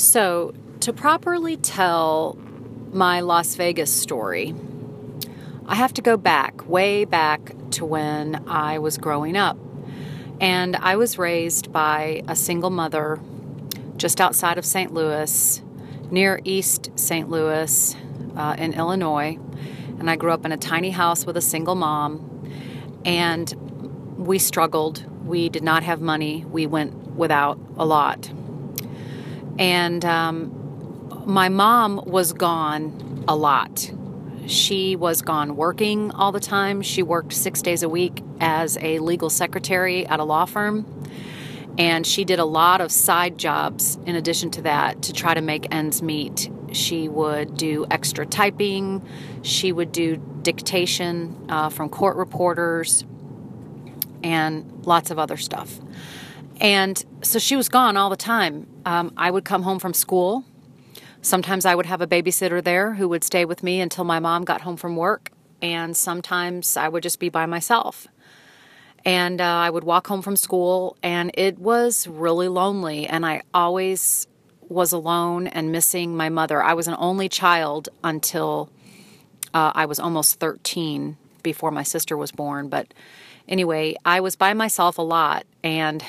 So, to properly tell my Las Vegas story, I have to go back, way back to when I was growing up. And I was raised by a single mother just outside of St. Louis, near East St. Louis uh, in Illinois. And I grew up in a tiny house with a single mom. And we struggled. We did not have money. We went without a lot. And um, my mom was gone a lot. She was gone working all the time. She worked six days a week as a legal secretary at a law firm. And she did a lot of side jobs in addition to that to try to make ends meet. She would do extra typing, she would do dictation uh, from court reporters, and lots of other stuff. And so she was gone all the time. Um, I would come home from school. Sometimes I would have a babysitter there who would stay with me until my mom got home from work. And sometimes I would just be by myself. And uh, I would walk home from school, and it was really lonely. And I always was alone and missing my mother. I was an only child until uh, I was almost 13 before my sister was born. But anyway, I was by myself a lot. And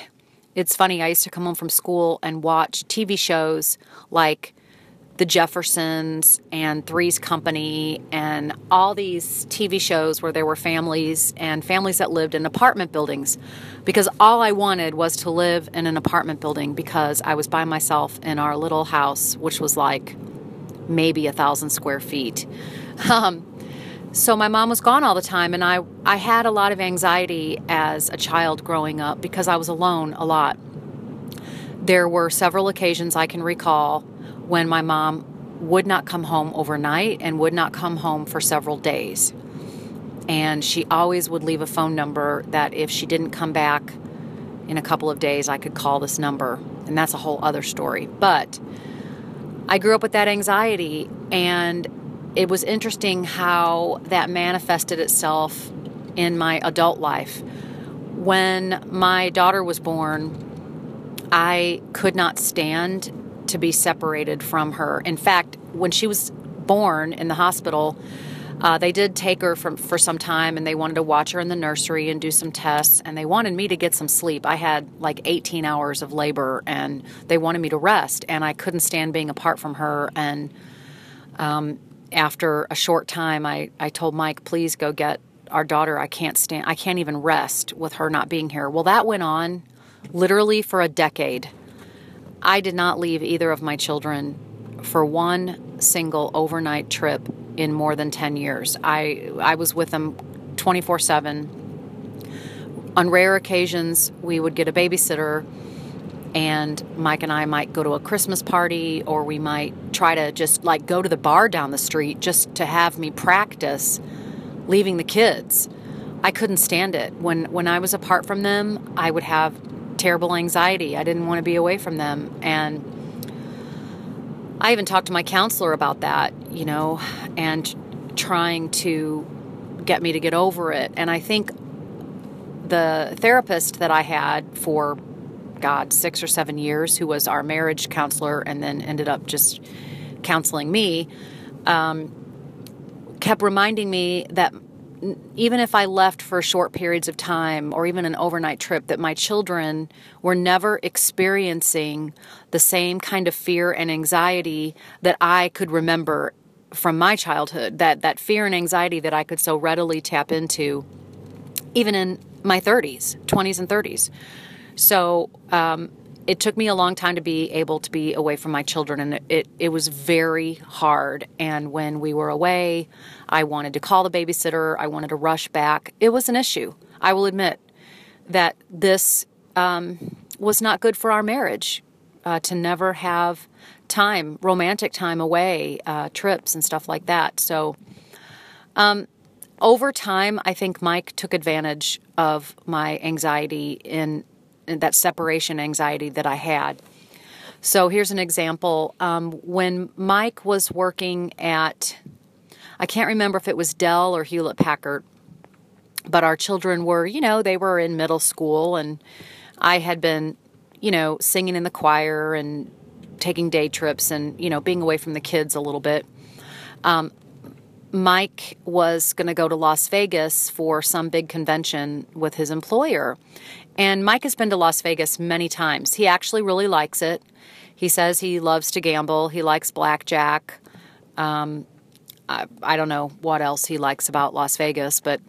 it's funny, I used to come home from school and watch TV shows like The Jeffersons and Three's Company and all these TV shows where there were families and families that lived in apartment buildings because all I wanted was to live in an apartment building because I was by myself in our little house, which was like maybe a thousand square feet. Um, so my mom was gone all the time and I I had a lot of anxiety as a child growing up because I was alone a lot. There were several occasions I can recall when my mom would not come home overnight and would not come home for several days. And she always would leave a phone number that if she didn't come back in a couple of days, I could call this number. And that's a whole other story. But I grew up with that anxiety and it was interesting how that manifested itself in my adult life. When my daughter was born, I could not stand to be separated from her. In fact, when she was born in the hospital, uh, they did take her from, for some time and they wanted to watch her in the nursery and do some tests and they wanted me to get some sleep. I had like 18 hours of labor and they wanted me to rest and I couldn't stand being apart from her and um, after a short time, I, I told Mike, please go get our daughter. I can't stand, I can't even rest with her not being here. Well, that went on literally for a decade. I did not leave either of my children for one single overnight trip in more than 10 years. I, I was with them 24 7. On rare occasions, we would get a babysitter and Mike and I might go to a Christmas party or we might try to just like go to the bar down the street just to have me practice leaving the kids. I couldn't stand it. When when I was apart from them, I would have terrible anxiety. I didn't want to be away from them and I even talked to my counselor about that, you know, and trying to get me to get over it. And I think the therapist that I had for God, six or seven years, who was our marriage counselor and then ended up just counseling me, um, kept reminding me that even if I left for short periods of time or even an overnight trip, that my children were never experiencing the same kind of fear and anxiety that I could remember from my childhood. That that fear and anxiety that I could so readily tap into, even in my 30s, 20s, and 30s. So um, it took me a long time to be able to be away from my children, and it, it was very hard. And when we were away, I wanted to call the babysitter, I wanted to rush back. It was an issue. I will admit that this um, was not good for our marriage uh, to never have time, romantic time away, uh, trips, and stuff like that. So, um, over time, I think Mike took advantage of my anxiety in that separation anxiety that I had. So here's an example. Um, when Mike was working at, I can't remember if it was Dell or Hewlett Packard, but our children were, you know, they were in middle school, and I had been, you know, singing in the choir and taking day trips and, you know, being away from the kids a little bit. Um, Mike was going to go to Las Vegas for some big convention with his employer. And Mike has been to Las Vegas many times. He actually really likes it. He says he loves to gamble, he likes blackjack. Um, I, I don't know what else he likes about Las Vegas, but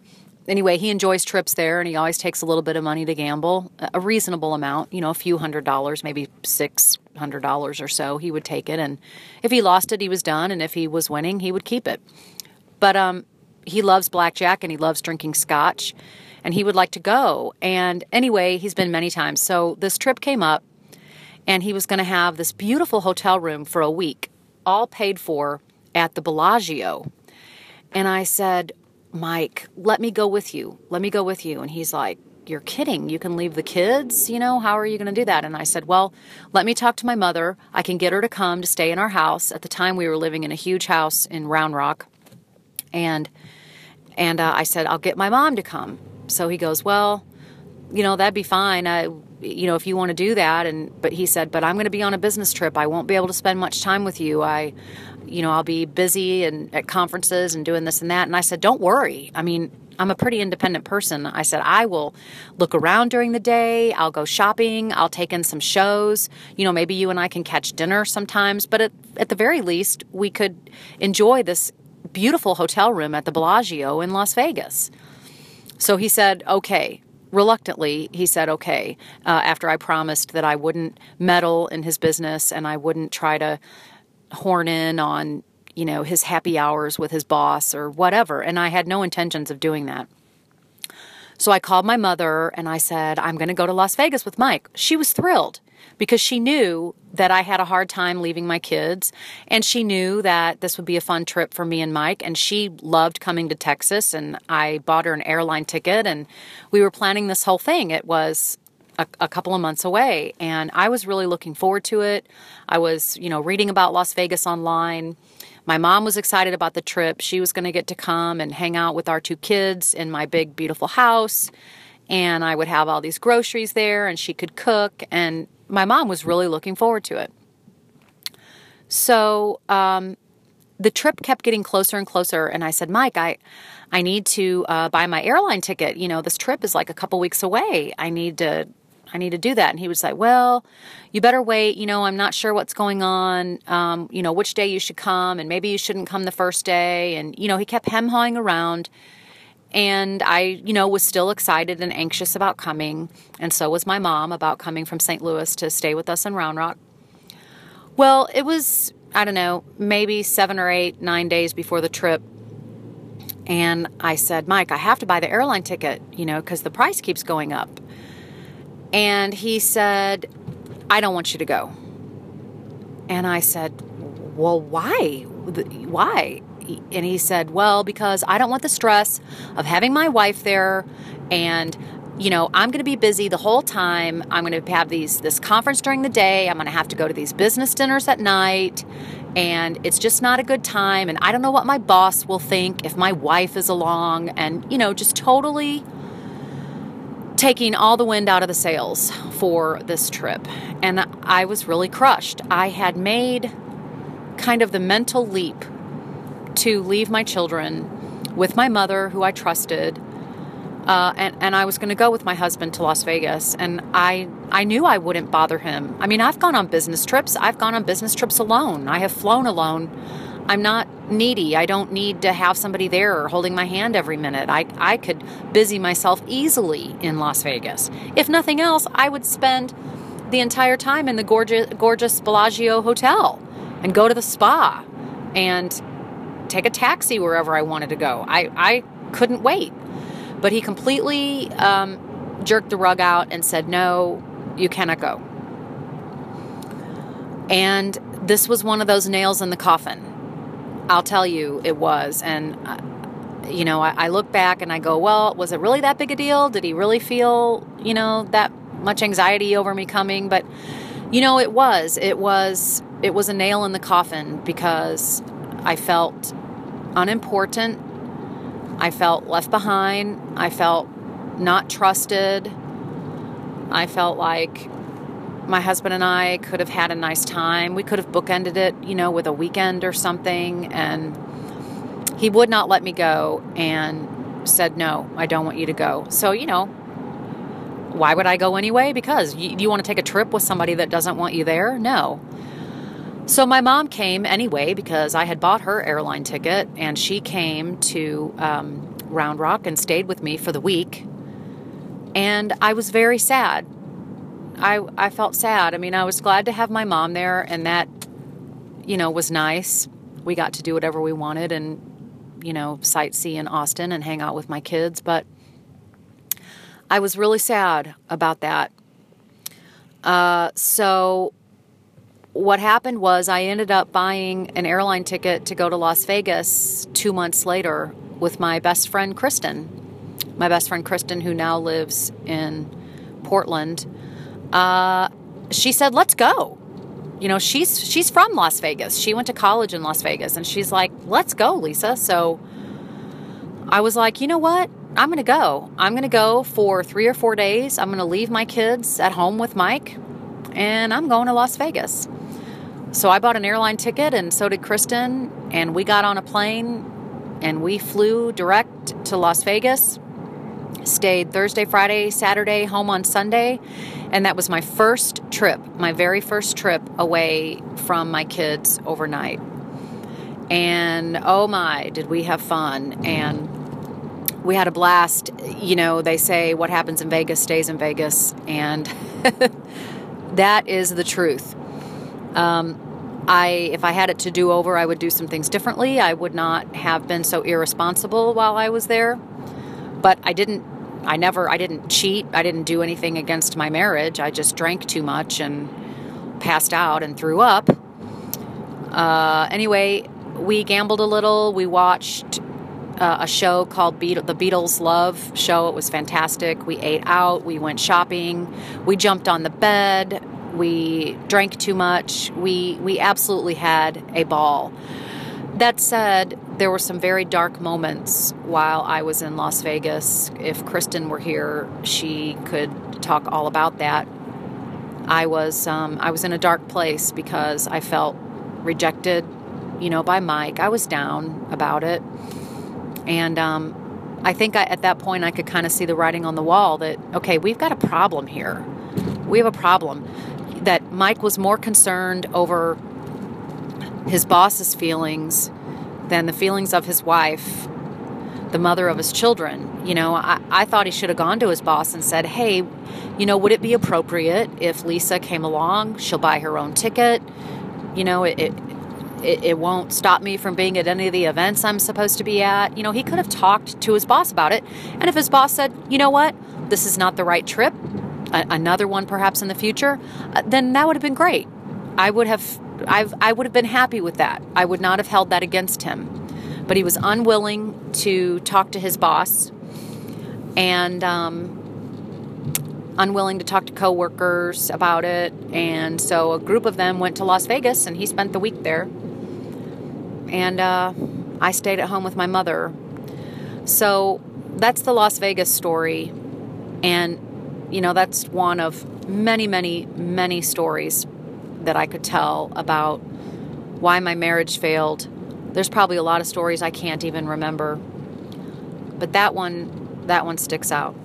anyway, he enjoys trips there and he always takes a little bit of money to gamble, a reasonable amount, you know, a few hundred dollars, maybe six hundred dollars or so. He would take it, and if he lost it, he was done, and if he was winning, he would keep it. But um, he loves blackjack and he loves drinking scotch, and he would like to go. And anyway, he's been many times. So this trip came up, and he was going to have this beautiful hotel room for a week, all paid for at the Bellagio. And I said, Mike, let me go with you. Let me go with you. And he's like, You're kidding. You can leave the kids? You know, how are you going to do that? And I said, Well, let me talk to my mother. I can get her to come to stay in our house. At the time, we were living in a huge house in Round Rock and and uh, I said I'll get my mom to come. So he goes, well, you know that'd be fine. I, you know, if you want to do that. And but he said, but I'm going to be on a business trip. I won't be able to spend much time with you. I, you know, I'll be busy and at conferences and doing this and that. And I said, don't worry. I mean, I'm a pretty independent person. I said, I will look around during the day. I'll go shopping. I'll take in some shows. You know, maybe you and I can catch dinner sometimes. But at, at the very least, we could enjoy this beautiful hotel room at the Bellagio in Las Vegas. So he said, okay. Reluctantly, he said, okay, uh, after I promised that I wouldn't meddle in his business and I wouldn't try to horn in on, you know, his happy hours with his boss or whatever. And I had no intentions of doing that. So I called my mother and I said, I'm going to go to Las Vegas with Mike. She was thrilled because she knew that I had a hard time leaving my kids and she knew that this would be a fun trip for me and Mike and she loved coming to Texas and I bought her an airline ticket and we were planning this whole thing. It was a, a, couple of months away and I was really looking forward to it. I was, you know, reading about Las Vegas online. My mom was excited about the trip. She was going to get to come and hang out with our two kids in my big beautiful house and I would have all these groceries there and she could cook and my mom was really looking forward to it. So um, the trip kept getting closer and closer, and I said, Mike, I, I need to uh, buy my airline ticket. You know, this trip is like a couple weeks away. I need to. I need to do that. And he was like, Well, you better wait. You know, I'm not sure what's going on. Um, you know, which day you should come, and maybe you shouldn't come the first day. And, you know, he kept hem hawing around. And I, you know, was still excited and anxious about coming. And so was my mom about coming from St. Louis to stay with us in Round Rock. Well, it was, I don't know, maybe seven or eight, nine days before the trip. And I said, Mike, I have to buy the airline ticket, you know, because the price keeps going up. And he said, I don't want you to go. And I said, Well, why? Why? And he said, Well, because I don't want the stress of having my wife there and you know, I'm going to be busy the whole time. I'm going to have these this conference during the day. I'm going to have to go to these business dinners at night, and it's just not a good time. And I don't know what my boss will think if my wife is along, and you know, just totally taking all the wind out of the sails for this trip. And I was really crushed. I had made kind of the mental leap to leave my children with my mother, who I trusted, uh, and and I was going to go with my husband to Las Vegas, and I I knew I wouldn't bother him. I mean, I've gone on business trips. I've gone on business trips alone. I have flown alone. I'm not needy. I don't need to have somebody there holding my hand every minute. I I could busy myself easily in Las Vegas. If nothing else, I would spend the entire time in the gorgeous gorgeous Bellagio hotel and go to the spa and take a taxi wherever I wanted to go. I, I couldn't wait. But he completely um, jerked the rug out and said, No, you cannot go. And this was one of those nails in the coffin. I'll tell you, it was. And, uh, you know, I, I look back and I go, Well, was it really that big a deal? Did he really feel, you know, that much anxiety over me coming? But, you know, it was. It was. It was a nail in the coffin because I felt unimportant. I felt left behind. I felt not trusted. I felt like my husband and I could have had a nice time. We could have bookended it, you know, with a weekend or something. And he would not let me go and said, No, I don't want you to go. So, you know, why would I go anyway? Because you, you want to take a trip with somebody that doesn't want you there? No. So my mom came anyway because I had bought her airline ticket and she came to um, Round Rock and stayed with me for the week. And I was very sad. I, I felt sad. I mean, I was glad to have my mom there, and that, you know, was nice. We got to do whatever we wanted and, you know, sightsee in Austin and hang out with my kids. But I was really sad about that. Uh, so what happened was I ended up buying an airline ticket to go to Las Vegas two months later with my best friend Kristen. My best friend Kristen, who now lives in Portland, uh, she said, "Let's go." You know, she's she's from Las Vegas. She went to college in Las Vegas, and she's like, "Let's go, Lisa." So I was like, you know what? I'm going to go. I'm going to go for three or four days. I'm going to leave my kids at home with Mike, and I'm going to Las Vegas. So I bought an airline ticket, and so did Kristen, and we got on a plane and we flew direct to Las Vegas. Stayed Thursday, Friday, Saturday, home on Sunday, and that was my first trip, my very first trip away from my kids overnight. And oh my, did we have fun! And we had a blast. You know, they say what happens in Vegas stays in Vegas, and that is the truth. Um, I, if I had it to do over, I would do some things differently. I would not have been so irresponsible while I was there. But I didn't, I never, I didn't cheat. I didn't do anything against my marriage. I just drank too much and passed out and threw up. Uh, anyway, we gambled a little. We watched uh, a show called Be- the Beatles Love Show. It was fantastic. We ate out. We went shopping. We jumped on the bed we drank too much. We we absolutely had a ball. That said, there were some very dark moments while I was in Las Vegas. If Kristen were here, she could talk all about that. I was um, I was in a dark place because I felt rejected, you know, by Mike. I was down about it, and um, I think I, at that point I could kind of see the writing on the wall that okay, we've got a problem here. We have a problem that Mike was more concerned over his boss's feelings than the feelings of his wife, the mother of his children. You know, I, I thought he should have gone to his boss and said, Hey, you know, would it be appropriate if Lisa came along? She'll buy her own ticket. You know, it, it it, it, won't stop me from being at any of the events I'm supposed to be at. You know, he could have talked to his boss about it. And if his boss said, you know what, this is not the right trip, a, another one perhaps in the future, uh, then that would have been great. I would have I've, I would have been happy with that. I would not have held that against him. But he was unwilling to talk to his boss and um, unwilling to talk to coworkers about it. And so a group of them went to Las Vegas and he spent the week there. And uh, I stayed at home with my mother. So that's the Las Vegas story. And you know, that's one of many, many, many stories that I could tell about why my marriage failed. There's probably a lot of stories I can't even remember. But that one that one sticks out.